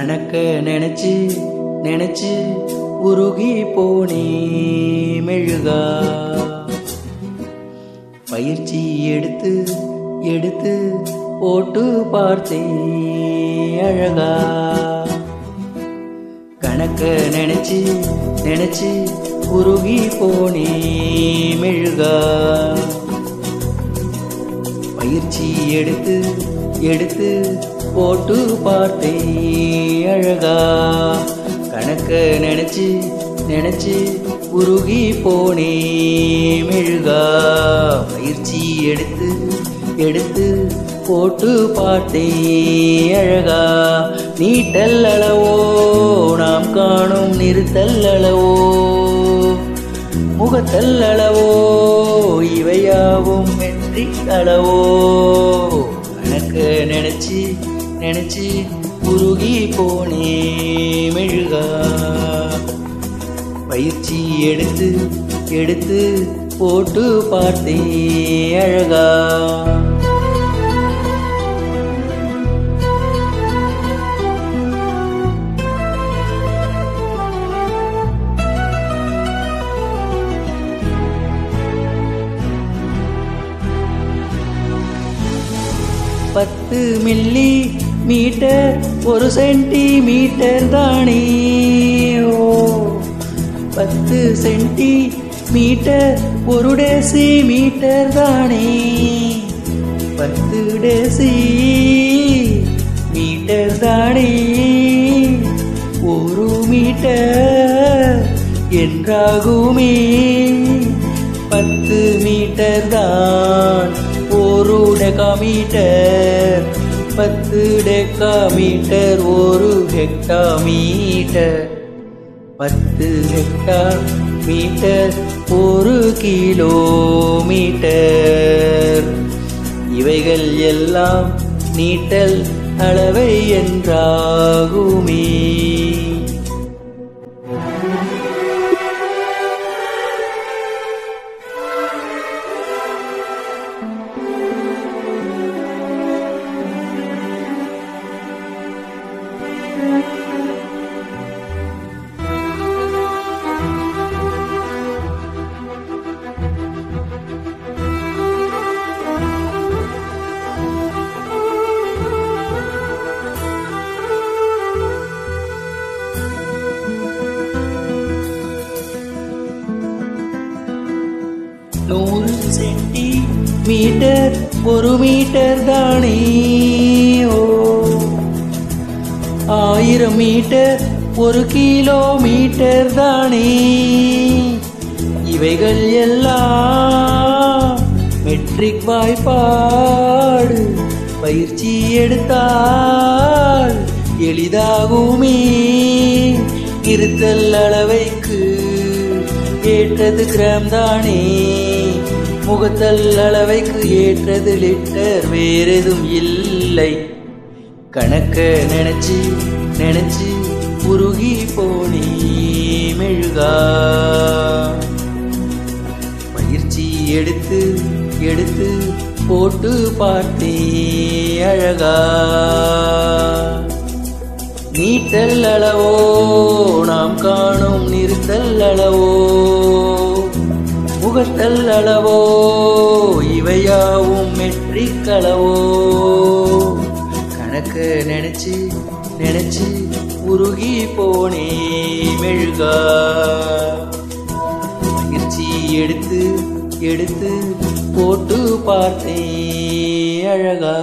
கணக்க நினைச்சு நினைச்சு உருகி போனே மெழுகா. பயிற்சி எடுத்து எடுத்து போட்டு பார்த்தே அழகா. கணக்க நினைச்சு நினைச்சு உருகி போனே மெழுகா. பயிற்சி எடுத்து எடுத்து போட்டு பார்த்தேன் அழகா. கணக்க நினைச்சு நினைச்சு உருகி போனே மெழுகா. பயிற்சி எடுத்து எடுத்து போட்டு பார்த்தேன் அழகா. நீட்டல் அளவோ நாம் காணும் நிறுத்தல் அளவோ. முகத்தல் அளவோ இவையாவும் வெற்றி அளவோ. எனக்கு நினைச்சு நினைச்சு உருகி போனே மெழுகா. பயிற்சி எடுத்து எடுத்து போட்டு பார்த்தே அழகா. பத்து மில்லி மீட்டர் ஒரு சென்டிமீட்டர் தானே? ஓ பத்து சென்டி மீட்டர் ஒரு டேசி மீட்டர் தானே? பத்து டேசி மீட்டர் தானே? ஒரு மீட்டர் என்றாகுமே? பத்து மீட்டர் தான் ஒரு டெகா மீட்டர் பத்து டெக்கா மீட்டர் ஒரு ஹெக்டா மீட்டர் பத்து ஹெக்டா மீட்டர் ஒரு கிலோமீட்டர். இவைகள் எல்லாம் நீட்டல் அளவை என்றாகுமே. சென்டி மீட்டர் ஒரு மீட்டர் தானே? ஓ. ஆயிரம் மீட்டர் ஒரு கிலோமீட்டர் தானே? இவைகள் எல்லாம் மெட்ரிக் வாய்ப்பாடு. பயிற்சி எடுத்தால் எளிதாகுமே. இருத்தல் அளவைக்கு ஏற்றது கிராம் தானே முகத்தல் அளவைக்கு ஏற்றது லிட்டர் வேறெதும் இல்லை. கணக்க நினைச்சு நினைச்சு உருகி போனி மெழுகா. பயிற்சி எடுத்து எடுத்து போட்டு பார்த்தே அழகா. நீட்டல் அளவோ நாம் காணும் நிறுத்தல் அளவோ முகத்தல் அளவோ இவையாவும் மெட்ரிக் கணக்கு கணக்க நினைச்சு நினைச்சு உருகி போனே மெழுகா. பயிற்சி எடுத்து எடுத்து போட்டு பார்த்தேன் அழகா.